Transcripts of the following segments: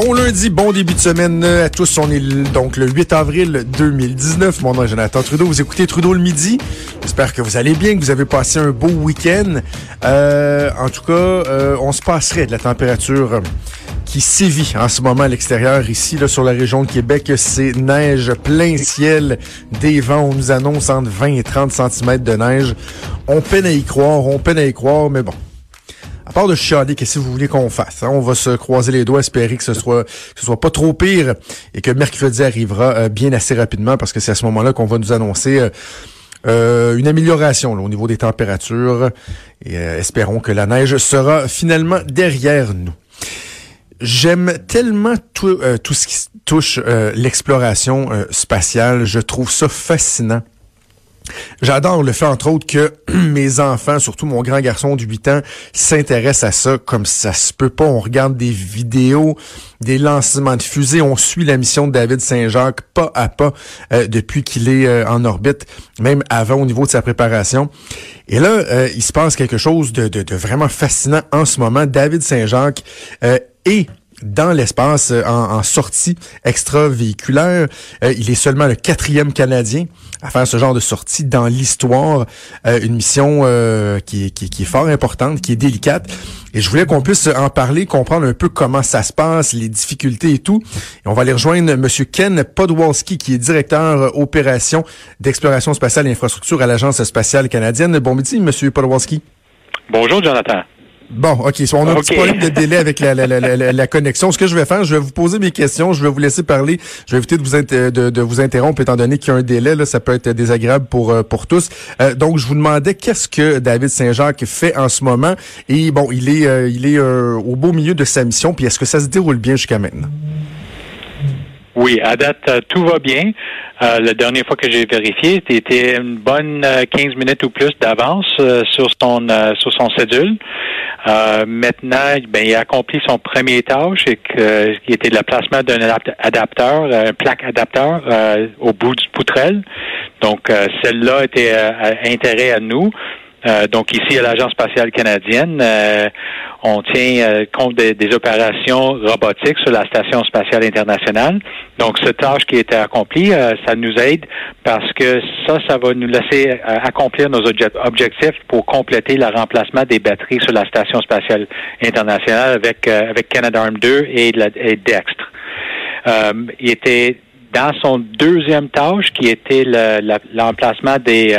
Bon lundi, bon début de semaine à tous. On est donc le 8 avril 2019. Mon nom est Jonathan Trudeau. Vous écoutez Trudeau le midi. J'espère que vous allez bien, que vous avez passé un beau week-end. Euh, en tout cas, euh, on se passerait de la température qui sévit en ce moment à l'extérieur. Ici, là, sur la région de Québec, c'est neige plein ciel, des vents. On nous annonce entre 20 et 30 cm de neige. On peine à y croire, on peine à y croire, mais bon. À part de chialer, qu'est-ce que vous voulez qu'on fasse? hein? On va se croiser les doigts, espérer que ce soit que ce soit pas trop pire et que mercredi arrivera euh, bien assez rapidement parce que c'est à ce moment-là qu'on va nous annoncer euh, euh, une amélioration au niveau des températures et espérons que la neige sera finalement derrière nous. J'aime tellement tout, tout ce qui touche l'exploration spatiale. Je trouve ça fascinant. J'adore le fait, entre autres, que mes enfants, surtout mon grand garçon de 8 ans, s'intéressent à ça comme ça se peut pas. On regarde des vidéos, des lancements de fusées. On suit la mission de David Saint-Jacques pas à pas euh, depuis qu'il est euh, en orbite, même avant au niveau de sa préparation. Et là, euh, il se passe quelque chose de, de- vraiment fascinant en ce moment. David Saint-Jacques est dans l'espace euh, en, en sortie extravéhiculaire. Euh, il est seulement le quatrième Canadien à faire ce genre de sortie dans l'histoire. Euh, une mission euh, qui, qui, qui est fort importante, qui est délicate. Et je voulais qu'on puisse en parler, comprendre un peu comment ça se passe, les difficultés et tout. Et on va aller rejoindre M. Ken Podwalski, qui est directeur euh, opération d'exploration spatiale et infrastructure à l'Agence spatiale canadienne. Bon midi, M. Podwalski. Bonjour, Jonathan. Bon, OK. So, on a un petit problème de délai avec la, la, la, la, la connexion. Ce que je vais faire, je vais vous poser mes questions, je vais vous laisser parler. Je vais éviter de vous, inter- de, de vous interrompre étant donné qu'il y a un délai. Là, ça peut être désagréable pour, euh, pour tous. Euh, donc, je vous demandais qu'est-ce que David Saint-Jacques fait en ce moment? Et bon, il est, euh, il est euh, au beau milieu de sa mission. Puis est-ce que ça se déroule bien jusqu'à maintenant? Oui, à date, euh, tout va bien. Euh, la dernière fois que j'ai vérifié, c'était une bonne euh, 15 minutes ou plus d'avance euh, sur son euh, sur son cédule. Euh, maintenant, ben, il a accompli son premier tâche, et que, qui était le placement d'un adapt- adapteur, euh, un plaque adapteur euh, au bout du poutrelle. Donc, euh, celle-là était euh, à intérêt à nous. Euh, donc ici à l'Agence spatiale canadienne, euh, on tient euh, compte des, opérations robotiques sur la station spatiale internationale. Donc cette tâche qui a été accomplie, euh, ça nous aide parce que ça, ça va nous laisser accomplir nos obje- objectifs pour compléter le remplacement des batteries sur la station spatiale internationale avec avec Canadarm2 et, la, et Dextre. Il était dans son deuxième tâche qui était le- la- l'emplacement des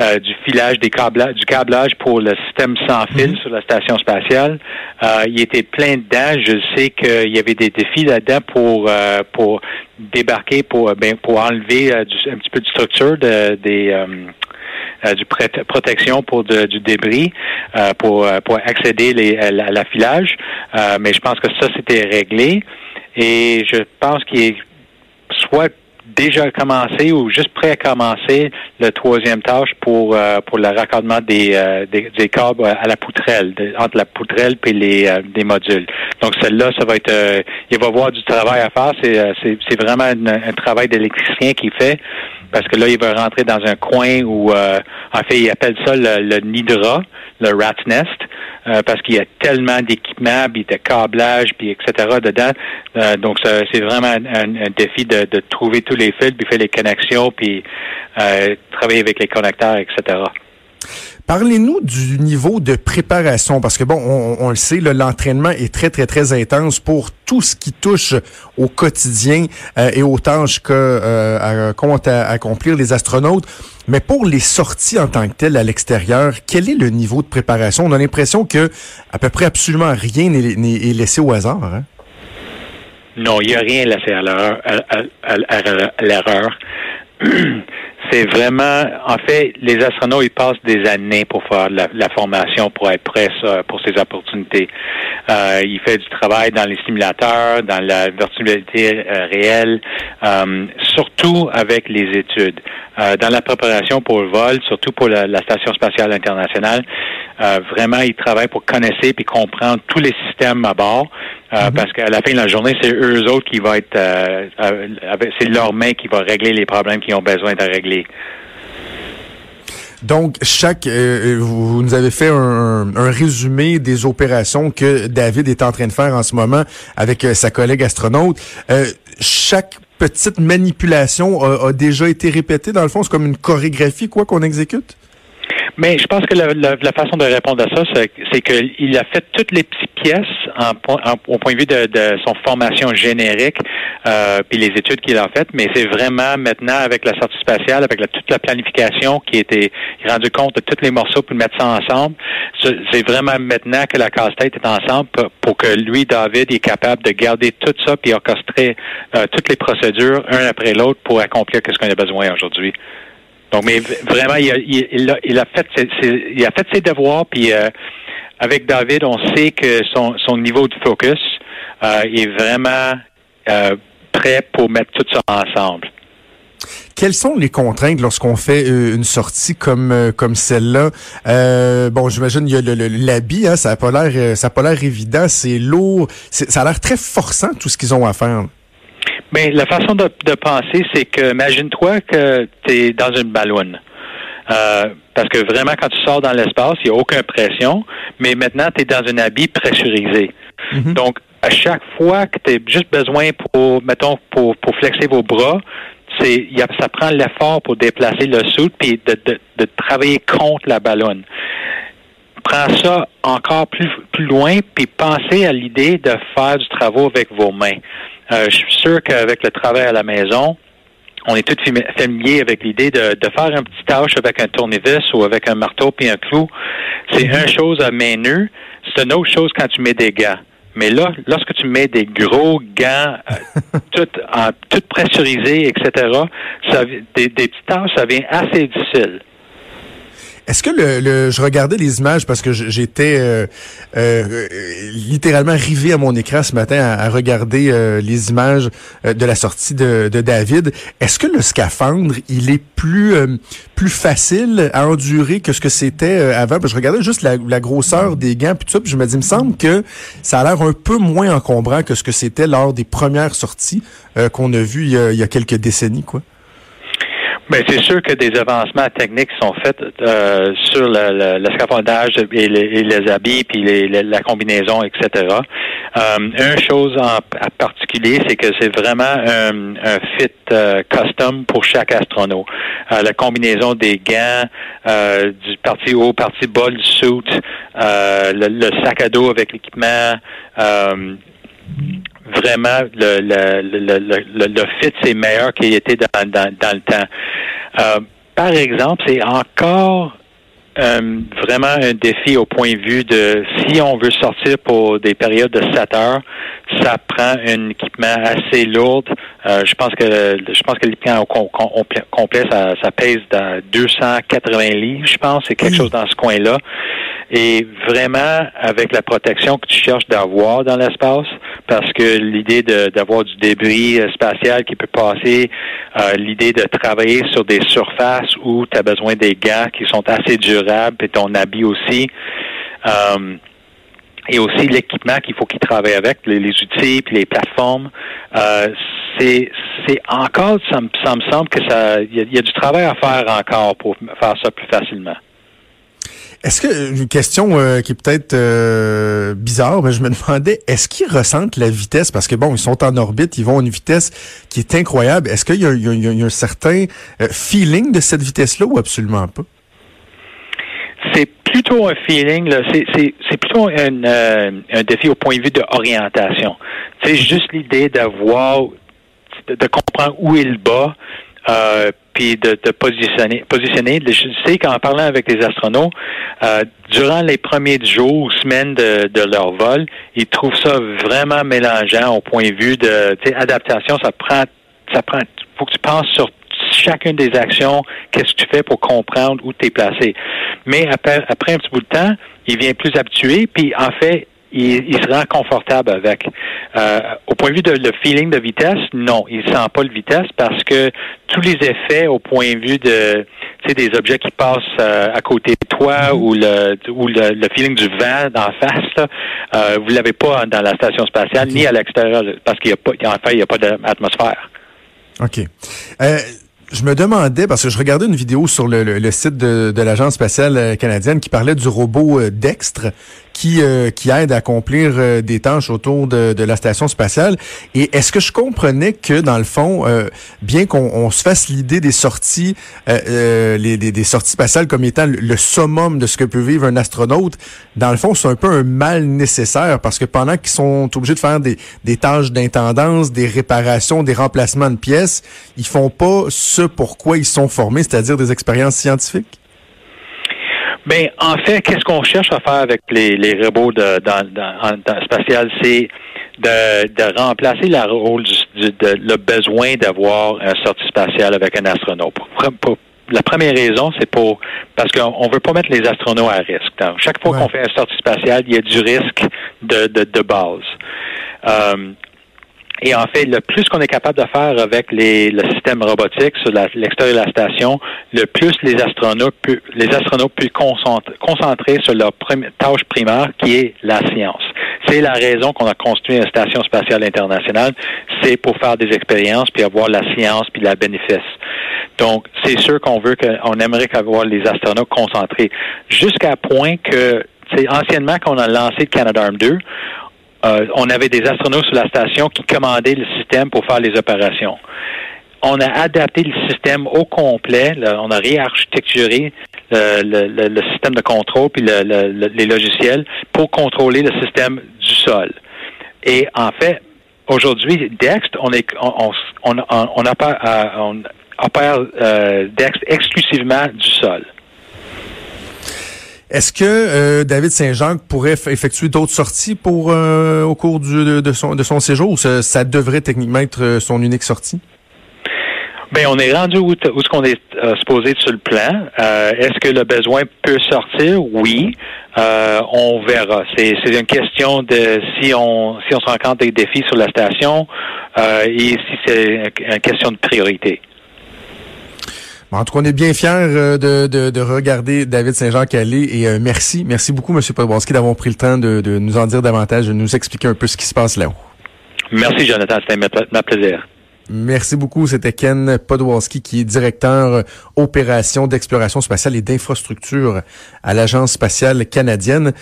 euh, du filage des câblages, du câblage pour le système sans fil sur la station spatiale. Euh, il était plein dedans. Je sais qu'il y avait des défis là-dedans pour euh, pour débarquer, pour ben, pour enlever du- un petit peu de structure de, des euh, du pré- protection pour de- du débris euh, pour pour accéder les, à la- à l'affilage. Euh, mais je pense que ça c'était réglé et je pense qu'il est soit déjà commencé ou juste prêt à commencer le troisième tâche pour euh, pour le raccordement des, euh, des, des câbles à la poutrelle, entre la poutrelle et les euh, des modules. Donc celle-là, ça va être euh, il va avoir du travail à faire. C'est euh, c'est, vraiment un travail d'électricien qu'il fait parce que là, il va rentrer dans un coin où euh, en fait, il appelle ça le, le nid de rat, le rat nest, euh, parce qu'il y a tellement d'équipements, puis de câblage, puis etc. dedans. Euh, donc, c'est vraiment un, un- un défi de, de trouver tous les fils, puis faire les connexions, puis euh, travailler avec les connecteurs, etc. Parlez-nous du niveau de préparation, parce que bon, on, on le sait, l'entraînement est très, très, très intense pour tout ce qui touche au quotidien euh, et aux tâches que euh, à- accomplir les astronautes. Mais pour les sorties en tant que telles à l'extérieur, quel est le niveau de préparation? On a l'impression que à peu près absolument rien n'est n'est- est laissé au hasard. Hein? Non, il n'y a rien laissé à- à l'erreur. c'est vraiment, en fait, les astronautes, ils passent des années pour faire la, formation, pour être prêts pour ces opportunités. Euh, il fait du travail dans les simulateurs, dans la virtualité euh, réelle, euh, surtout avec les études. Euh, dans la préparation pour le vol, surtout pour la, Station spatiale internationale, vraiment, il travaille pour connaître puis comprendre tous les systèmes à bord, mm-hmm. parce qu'à la fin de la journée, c'est eux autres qui vont être, c'est leur main qui va régler les problèmes qu'ils ont besoin de régler. Donc, chaque, euh, euh, vous nous avez fait un, résumé des opérations que David est en train de faire en ce moment avec euh, sa collègue astronaute. chaque petite manipulation a, a, déjà été répétée. Dans le fond, c'est comme une chorégraphie, quoi, qu'on exécute? Mais je pense que la, la, façon de répondre à ça, c'est qu'il a fait toutes les petites pièces en, au point de vue de, de son formation générique, euh, puis les études qu'il a faites, mais c'est vraiment maintenant avec la sortie spatiale, avec la, toute la planification qui a été rendu compte de tous les morceaux pour mettre ça ensemble. C'est vraiment maintenant que la casse-tête est ensemble pour, que lui, David, est capable de garder tout ça puis orchestrer euh, toutes les procédures un après l'autre pour accomplir ce qu'on a besoin aujourd'hui. Donc, mais vraiment, il a, fait, ses, il a fait ses devoirs, puis euh, avec David, on sait que son, son niveau de focus euh, est vraiment euh, prêt pour mettre tout ça ensemble. Quelles sont les contraintes lorsqu'on fait une sortie comme comme celle-là? Bon, j'imagine il y a l'habit, hein, ça a pas l'air ça a pas l'air évident, c'est lourd, ça a l'air très forçant tout ce qu'ils ont à faire. Mais la façon de, penser, c'est que imagine-toi que tu es dans une ballonne. Euh, parce que vraiment, quand tu sors dans l'espace, il n'y a aucune pression, mais maintenant, tu es dans un habit pressurisé. Mhm. Donc, à chaque fois que tu as juste besoin pour, mettons, pour, pour flexer vos bras, c'est ça prend l'effort pour déplacer le soude puis de, de, de, travailler contre la ballonne. Prends ça encore plus, plus loin, puis pensez à l'idée de faire du travail avec vos mains. Euh, je suis sûr qu'avec le travail à la maison, on est tous familiers avec l'idée de, faire un petit tâche avec un tournevis ou avec un marteau puis un clou. C'est une chose à main nue. C'est une autre chose quand tu mets des gants. Mais là, lorsque tu mets des gros gants, euh, tout, en, tout pressurisés, etc., ça, des, des petites tâches, ça devient assez difficile. Est-ce que le, je regardais les images parce que j'étais euh, euh, littéralement rivé à mon écran ce matin à, regarder euh, les images de la sortie de, David. Est-ce que le scaphandre il est plus plus facile à endurer que ce que c'était avant? Je regardais juste la, grosseur des gants puis tout ça, puis je me dis, il me semble que ça a l'air un peu moins encombrant que ce que c'était lors des premières sorties qu'on a vues il y a, il y a quelques décennies, quoi. Mais c'est sûr que des avancements techniques sont faits euh, sur le, le, scaphandage et les, habits, puis les, la combinaison, etc. Euh, une chose en, particulier, c'est que c'est vraiment un, un fit euh, custom pour chaque astronaute. Euh, la combinaison des gants, du parti haut, parti bas du suit, le, le, sac à dos avec l'équipement vraiment le, le, le, le, fit, c'est meilleur qu'il était dans, dans, dans, le temps. Euh, par exemple, c'est encore euh, vraiment un défi au point de vue de si on veut sortir pour des périodes de 7 heures, ça prend un équipement assez lourd. Euh, je pense que je pense que l'équipement complet, ça, ça pèse dans 280 livres, je pense, c'est quelque chose dans ce coin-là. Et vraiment, avec la protection que tu cherches d'avoir dans l'espace, parce que l'idée d'avoir du débris euh, spatial qui peut passer, euh, l'idée de travailler sur des surfaces où tu as besoin des gants qui sont assez durables, et ton habit aussi. Euh, et aussi l'équipement qu'il faut qu'il travaille avec, les, outils puis les plateformes. Euh, c'est c'est encore, ça me, ça me semble que ça, il y, a du travail à faire encore pour faire ça plus facilement. Est-ce que une question euh, qui est peut-être euh, bizarre, mais je me demandais, est-ce qu'ils ressentent la vitesse? Parce que bon, ils sont en orbite, ils vont à une vitesse qui est incroyable. Est-ce qu'il y, y, a un certain euh, feeling de cette vitesse-là ou absolument pas? C'est plutôt un feeling. C'est plutôt un, un défi au point de vue de orientation. C'est juste l'idée d'avoir, de, de comprendre où est le bas euh, puis de, de, positionner. positionner. Je sais qu'en parlant avec les astronautes, euh, durant les premiers jours ou semaines de, de, leur vol, ils trouvent ça vraiment mélangeant au point de vue de adaptation. Ça prend, ça prend. Faut que tu penses sur chacune des actions, qu'est-ce que tu fais pour comprendre où tu es placé. Mais après, après un petit bout de temps, il vient plus habitué, puis en fait, il, il, se rend confortable avec. Euh, au point de vue de le feeling de vitesse, non, il sent pas le vitesse parce que tous les effets au point de vue de des objets qui passent euh, à côté de toi mm-hmm. ou le ou le, feeling du vent d'en face, là, euh, vous l'avez pas dans la station spatiale ni à l'extérieur parce qu'il y a pas en fait il y a pas d'atmosphère. OK. Euh, je me demandais, parce que je regardais une vidéo sur le, le, site de, de l'Agence spatiale canadienne qui parlait du robot Dextre qui, euh, qui aide à accomplir des tâches autour de, de, la station spatiale. Et est-ce que je comprenais que, dans le fond, bien qu'on se fasse l'idée des sorties, les, des, des, sorties spatiales comme étant le, summum de ce que peut vivre un astronaute, dans le fond, c'est un peu un mal nécessaire parce que pendant qu'ils sont obligés de faire des, des tâches d'intendance, des réparations, des remplacements de pièces, ils font pas ce pourquoi ils sont formés, c'est-à-dire des expériences scientifiques? Ben, en fait, qu'est-ce qu'on cherche à faire avec les, les robots de, dans, dans, spatial, c'est de, de, remplacer le rôle du, de, le besoin d'avoir un sortie spatiale avec un astronaute. la première raison, c'est pour parce qu'on veut pas mettre les astronautes à risque. Donc, chaque fois qu'on fait un sortie spatiale, il y a du risque de, de, de base. Euh, et en fait, le plus qu'on est capable de faire avec les, le système robotique sur l'extérieur de la station, le plus les astronautes, pu, les astronautes concentrer, sur leur tâche primaire, qui est la science. C'est la raison qu'on a construit une station spatiale internationale, c'est pour faire des expériences, puis avoir la science, puis la bénéfice. Donc, c'est sûr qu'on veut qu'on aimerait avoir les astronautes concentrés, jusqu'à point que, c'est anciennement qu'on a lancé le Canadarm 2, euh, on avait des astronautes sur la station qui commandaient le système pour faire les opérations. On a adapté le système au complet, on a réarchitecturé le, système de contrôle puis les logiciels pour contrôler le système du sol. Et en fait, aujourd'hui, Dext, on est on, opère, euh, Dext exclusivement du sol. Est-ce que euh, David Saint-Jean pourrait effectuer d'autres sorties pour euh, au cours du, de, son, de son séjour ou ça, devrait techniquement être euh, son unique sortie? Bien, on est rendu où, où est-ce qu'on est supposé sur le plan. est-ce que le besoin peut sortir? Oui. on verra. C'est, c'est une question de si on si on se rencontre des défis sur la station et si c'est une question de priorité. En tout cas, on est bien fiers euh, de, de, de regarder David Saint-Jean Calais et euh, merci, merci beaucoup, M. Podborski, d'avoir pris le temps de, de, nous en dire davantage, de nous expliquer un peu ce qui se passe là-haut. Merci, Jonathan. C'était ma plaisir. Merci beaucoup. C'était Ken Podwalski qui est directeur euh, opération d'exploration spatiale et d'infrastructure à l'Agence spatiale canadienne.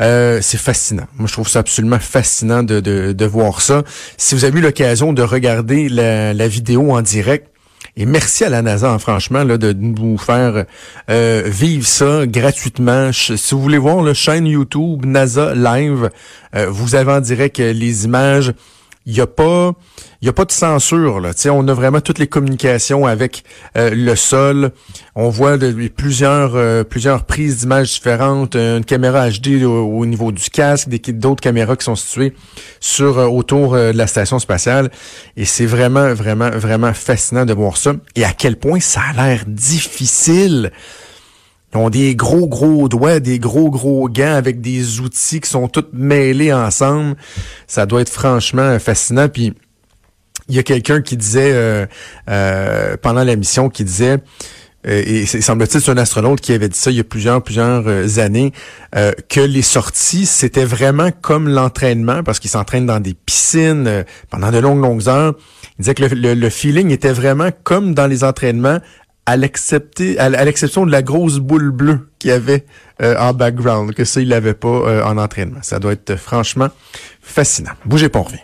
Euh, c'est fascinant. Moi, je trouve ça absolument fascinant de, de, de voir ça. Si vous avez eu l'occasion de regarder la, la vidéo en direct, et merci à la NASA, hein, franchement, là, de nous faire euh, vivre ça gratuitement. Si vous voulez voir la chaîne YouTube NASA Live, euh, vous avez en direct les images il n'y a pas il y a pas de censure là. on a vraiment toutes les communications avec euh, le sol. On voit plusieurs euh, plusieurs prises d'images différentes, une caméra HD au, niveau du casque, d'autres caméras qui sont situées sur euh, autour de la station spatiale. Et c'est vraiment vraiment vraiment fascinant de voir ça. Et à quel point ça a l'air difficile. Ils ont des gros, gros doigts, des gros, gros gants avec des outils qui sont tous mêlés ensemble. Ça doit être franchement fascinant. Puis, il y a quelqu'un qui disait, euh, euh, pendant la mission, qui disait, euh, et semble-t-il c'est un astronaute qui avait dit ça il y a plusieurs plusieurs années que les sorties c'était vraiment comme l'entraînement parce qu'ils s'entraînent dans des piscines pendant de longues longues heures. Il disait que le, le, feeling était vraiment comme dans les entraînements à l'exception de la grosse boule bleue qu'il avait euh, en background, que ça, il l'avait pas euh, en entraînement. Ça doit être franchement fascinant. Bougez pas, on revient.